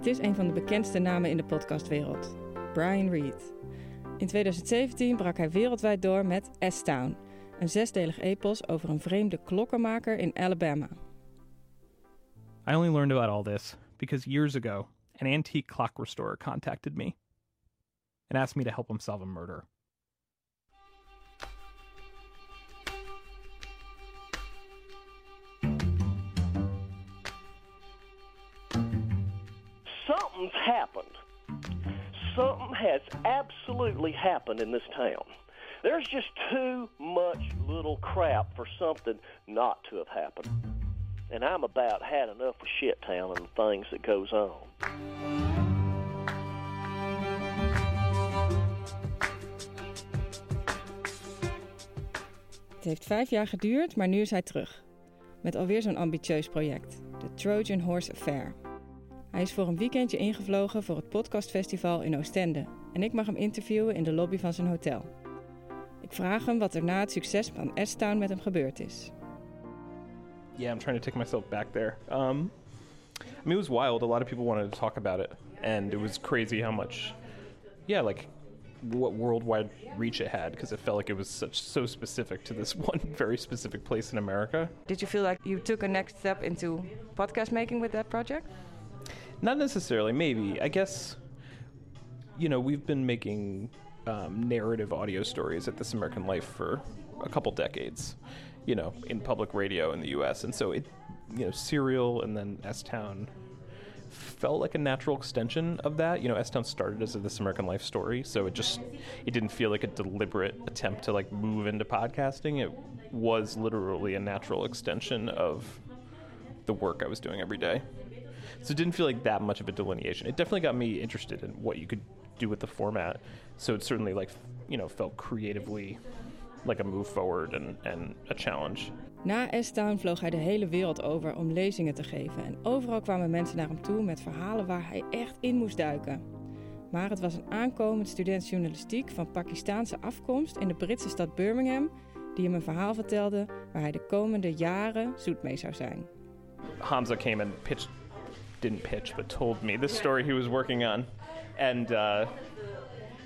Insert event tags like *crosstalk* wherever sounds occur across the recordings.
Het is een van de bekendste namen in de podcastwereld, Brian Reed. In 2017 brak hij wereldwijd door met S-Town, een zesdelig epos over een vreemde klokkenmaker in Alabama. I only learned about all this because years ago, an antique clock restorer contacted me and asked me to help him solve a murder. Something's happened. Something has absolutely happened in this town. There's just too much little crap for something not to have happened. And I'm about had enough of shit town and the things that goes on. Het heeft vijf jaar geduurd, maar nu is hij terug. Met alweer zo'n ambitieus project, de Trojan Horse Affair. Hij is voor een weekendje ingevlogen voor het podcastfestival in Oostende. En ik mag hem interviewen in de lobby van zijn hotel. Ik vraag hem wat er na het succes van S-Town met hem gebeurd is. Yeah, I'm trying to take myself back there. Um, I mean, it was wild. A lot of people wanted to talk about it, and it was crazy how much, yeah, like what worldwide reach it had because it felt like it was such so specific to this *laughs* one very specific place in America. Did you feel like you took a next step into podcast making with that project? Not necessarily, maybe. I guess, you know, we've been making um, narrative audio stories at This American Life for a couple decades, you know, in public radio in the US. And so it, you know, Serial and then S Town felt like a natural extension of that. You know, S Town started as a This American Life story, so it just it didn't feel like a deliberate attempt to like move into podcasting. It was literally a natural extension of the work I was doing every day. So it didn't feel like that much of a delineation. It definitely got me interested in what you could do with the format. So it certainly like you know felt creatively like a move forward and, and a challenge. Na S-Town vloog hij de hele wereld over om lezingen te geven. En overal kwamen mensen naar hem toe met verhalen waar hij echt in moest duiken. Maar het was een aankomend student journalistiek van Pakistaanse afkomst in de Britse stad Birmingham... die hem een verhaal vertelde waar hij de komende jaren zoet mee zou zijn. Hamza came and pitched, didn't pitch, but told me this story he was working on. And uh,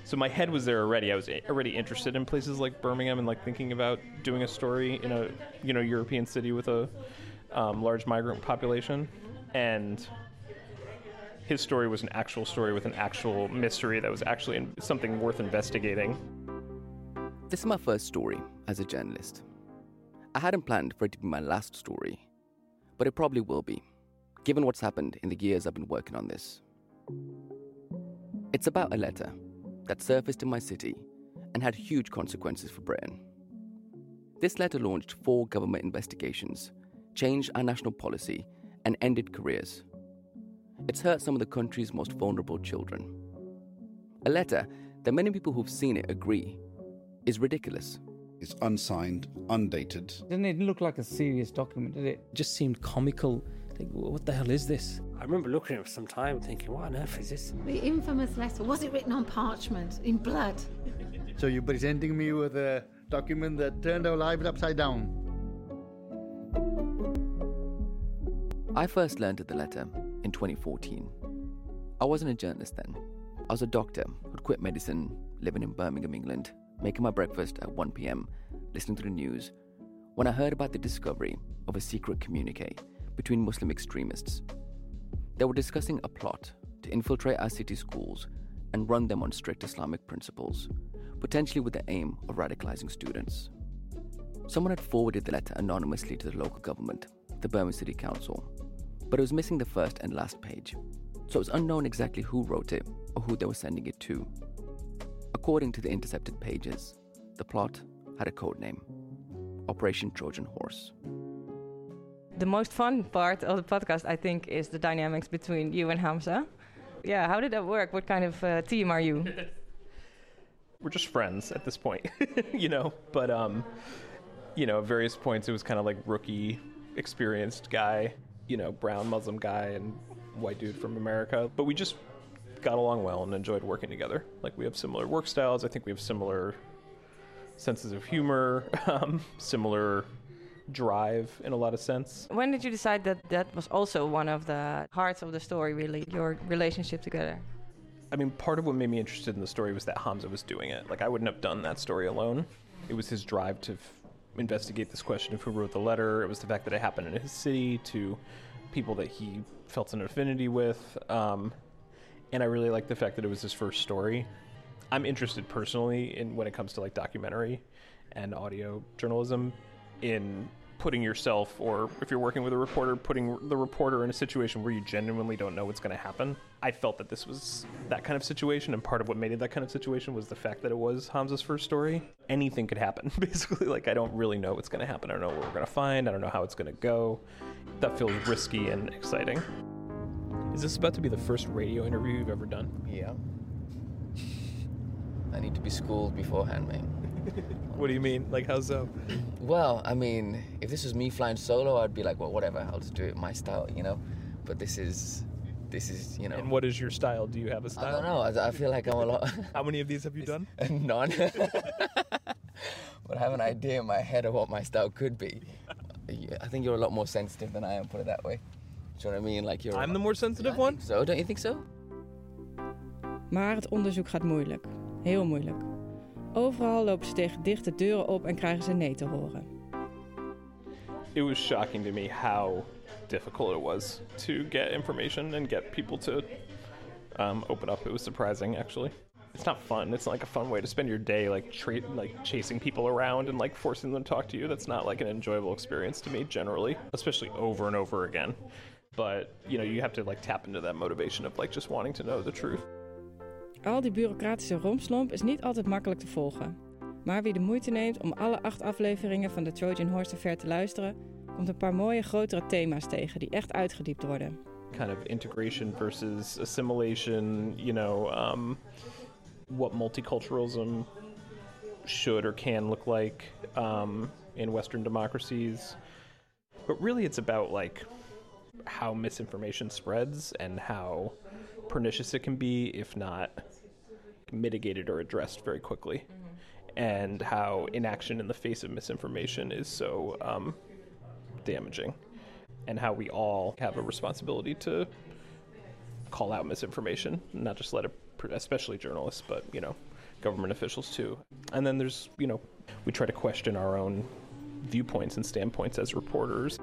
so my head was there already. I was already interested in places like Birmingham and like thinking about doing a story in a you know European city with a um, large migrant population. And his story was an actual story with an actual mystery that was actually in- something worth investigating. This is my first story as a journalist. I hadn't planned for it to be my last story, but it probably will be, given what's happened in the years I've been working on this. It's about a letter that surfaced in my city and had huge consequences for Britain. This letter launched four government investigations, changed our national policy, and ended careers. It's hurt some of the country's most vulnerable children. A letter that many people who've seen it agree is ridiculous. It's unsigned, undated. Didn't it look like a serious document, did it? just seemed comical. Like, what the hell is this? I remember looking at it for some time thinking, what on earth is this? The infamous letter. Was it written on parchment in blood? So you're presenting me with a document that turned our lives upside down. I first learned of the letter in 2014. I wasn't a journalist then. I was a doctor who'd quit medicine, living in Birmingham, England, making my breakfast at 1 pm, listening to the news, when I heard about the discovery of a secret communique between Muslim extremists. They were discussing a plot to infiltrate our city schools and run them on strict Islamic principles, potentially with the aim of radicalizing students. Someone had forwarded the letter anonymously to the local government, the Birmingham City Council, but it was missing the first and last page, so it was unknown exactly who wrote it or who they were sending it to. According to the intercepted pages, the plot had a code name Operation Trojan Horse. The most fun part of the podcast, I think, is the dynamics between you and Hamza. Yeah, how did that work? What kind of uh, team are you? *laughs* We're just friends at this point, *laughs* you know. But um, you know, at various points it was kind of like rookie, experienced guy, you know, brown Muslim guy and white dude from America. But we just got along well and enjoyed working together. Like we have similar work styles. I think we have similar senses of humor, *laughs* um, similar drive in a lot of sense. When did you decide that that was also one of the hearts of the story, really, your relationship together? I mean, part of what made me interested in the story was that Hamza was doing it. Like, I wouldn't have done that story alone. It was his drive to f- investigate this question of who wrote the letter. It was the fact that it happened in his city to people that he felt an affinity with. Um, and I really liked the fact that it was his first story. I'm interested personally in when it comes to like documentary and audio journalism in putting yourself or if you're working with a reporter putting the reporter in a situation where you genuinely don't know what's going to happen. I felt that this was that kind of situation and part of what made it that kind of situation was the fact that it was hamza's first story. Anything could happen *laughs* basically. Like i don't really know what's going to happen. I don't know what we're going to find. I don't know how it's going to go. That feels risky and exciting. Is this about to be the first radio interview you've ever done? Yeah. *laughs* I need to be schooled beforehand, mate. *laughs* what do you mean like how so Well, I mean, if this was me flying solo, I'd be like, well, whatever, I'll just do it my style, you know. But this is, this is, you know. and what is your style do you have a style I don't know. I, I feel like I'm a lot. *laughs* how many of these have you *laughs* done None. but I have an idea in my head of what my style could be. I think you're a lot more sensitive than I am. Put it that way. Do you know what I mean? Like you're. i'm the more sensitive Yeah, one So don't you think so? Maar het onderzoek gaat moeilijk. Heel moeilijk. Overal lopen ze tegen dichte deuren op en krijgen ze nee te horen. it was shocking to me how difficult it was to get information and get people to um, open up. It was surprising, actually. It's not fun. It's not like a fun way to spend your day, like tra- like chasing people around and like forcing them to talk to you. That's not like an enjoyable experience to me generally, especially over and over again. But you know, you have to like tap into that motivation of like just wanting to know the truth. Al die bureaucratische romslomp is niet altijd makkelijk te volgen. Maar wie de moeite neemt om alle acht afleveringen van de Trojan Horse Affair te luisteren, komt een paar mooie grotere thema's tegen die echt uitgediept worden. kind of integration versus assimilation, you know, um, what multiculturalism should or can look like um, in Western democracies. But really, it's about like how misinformation spreads and how pernicious it can be if not mitigated or addressed very quickly, and how inaction in the face of misinformation is so um, damaging and how we all have a responsibility to call out misinformation, not just let it, especially journalists, but you know, government officials too. And then there's, you know, we try to question our own viewpoints and standpoints as reporters.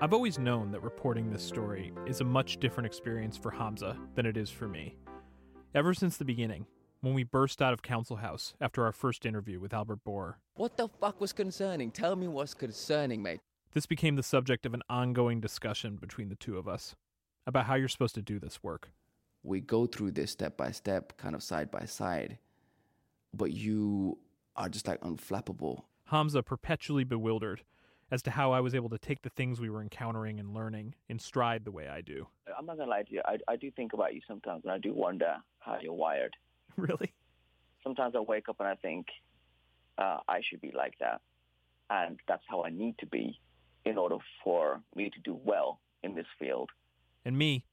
I've always known that reporting this story is a much different experience for Hamza than it is for me. Ever since the beginning, when we burst out of Council House after our first interview with Albert Bore, What the fuck was concerning? Tell me what's concerning, mate. this became the subject of an ongoing discussion between the two of us about how you're supposed to do this work. We go through this step by step, kind of side by side, but you are just like unflappable. Hamza perpetually bewildered as to how I was able to take the things we were encountering and learning in stride the way I do. I'm not gonna lie to you. I, I do think about you sometimes, and I do wonder how you're wired. *laughs* Really? Sometimes I wake up and I think uh, I should be like that, and that's how I need to be in order for me to do well in this field. And me,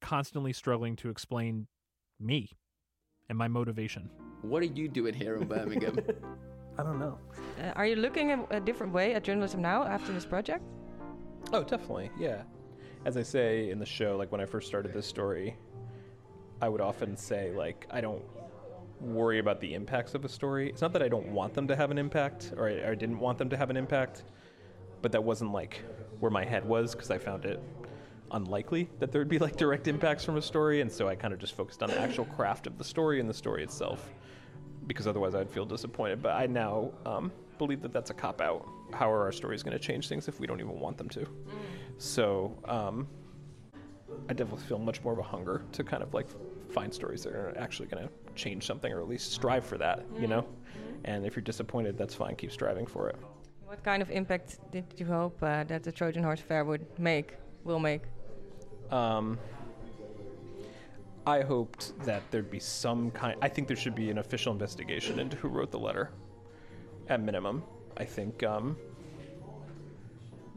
constantly struggling to explain me and my motivation. What are you doing here in Birmingham? *laughs* I don't know. Uh, are you looking a, a different way at journalism now after this project? Oh, definitely, yeah. As I say in the show, like when I first started this story, I would often say, like, I don't worry about the impacts of a story. It's not that I don't want them to have an impact, or I, I didn't want them to have an impact, but that wasn't like where my head was because I found it unlikely that there would be like direct impacts from a story, and so I kind of just focused on the actual craft of the story and the story itself, because otherwise I'd feel disappointed. But I now um, believe that that's a cop out. How are our stories going to change things if we don't even want them to? So um, I definitely feel much more of a hunger to kind of like find stories that are actually going to change something, or at least strive for that. You know, and if you're disappointed, that's fine. Keep striving for it. What kind of impact did you hope uh, that the Trojan Horse Affair would make, will make? Um, I hoped that there'd be some kind. I think there should be an official investigation into who wrote the letter, at minimum. I think um,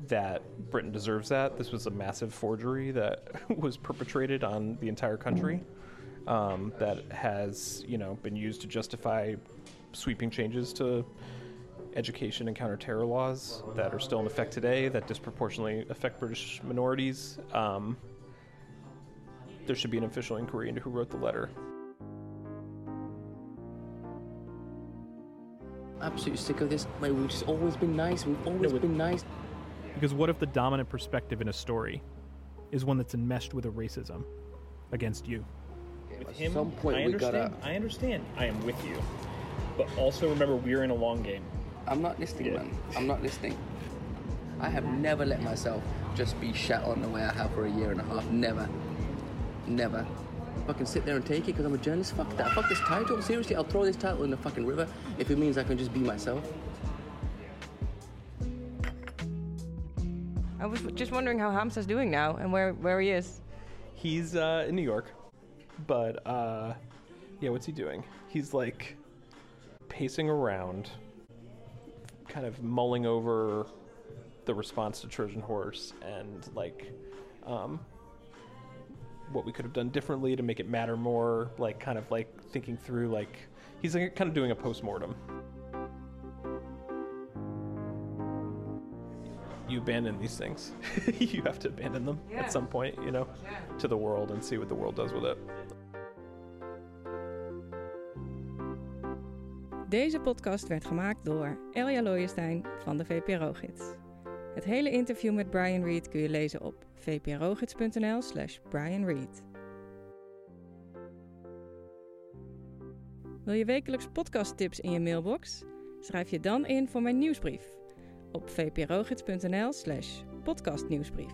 that Britain deserves that. This was a massive forgery that *laughs* was perpetrated on the entire country. Um, that has, you know, been used to justify sweeping changes to education and counterterror laws that are still in effect today that disproportionately affect British minorities. Um, there should be an official inquiry into who wrote the letter. Absolutely sick of this. Like, we've just always been nice. We've always been nice. Because what if the dominant perspective in a story is one that's enmeshed with a racism against you? With At him, some point I we understand. gotta- I understand. I am with you, but also remember we're in a long game. I'm not listening, man. I'm not listening. I have never let myself just be shat on the way I have for a year and a half. Never. Never. If I can sit there and take it because I'm a journalist, fuck that. Fuck this title. Seriously, I'll throw this title in the fucking river if it means I can just be myself. I was just wondering how Hamza's doing now and where, where he is. He's uh, in New York, but uh, yeah, what's he doing? He's like pacing around, kind of mulling over the response to Trojan Horse and like um, what we could have done differently to make it matter more. Like, kind of like thinking through, like he's like, kind of doing a postmortem. You abandon these things. *laughs* you have to abandon them Yeah. at some point, you know, to the world and see what the world does with it. Deze podcast werd gemaakt door Elja Looijenstein van de VPRO-gids. Het hele interview met Brian Reed kun je lezen op vprogids.nl slash Brian Reed. Wil je wekelijks podcasttips in je mailbox? Schrijf je dan in voor mijn nieuwsbrief op vprogids.nl slash podcastnieuwsbrief.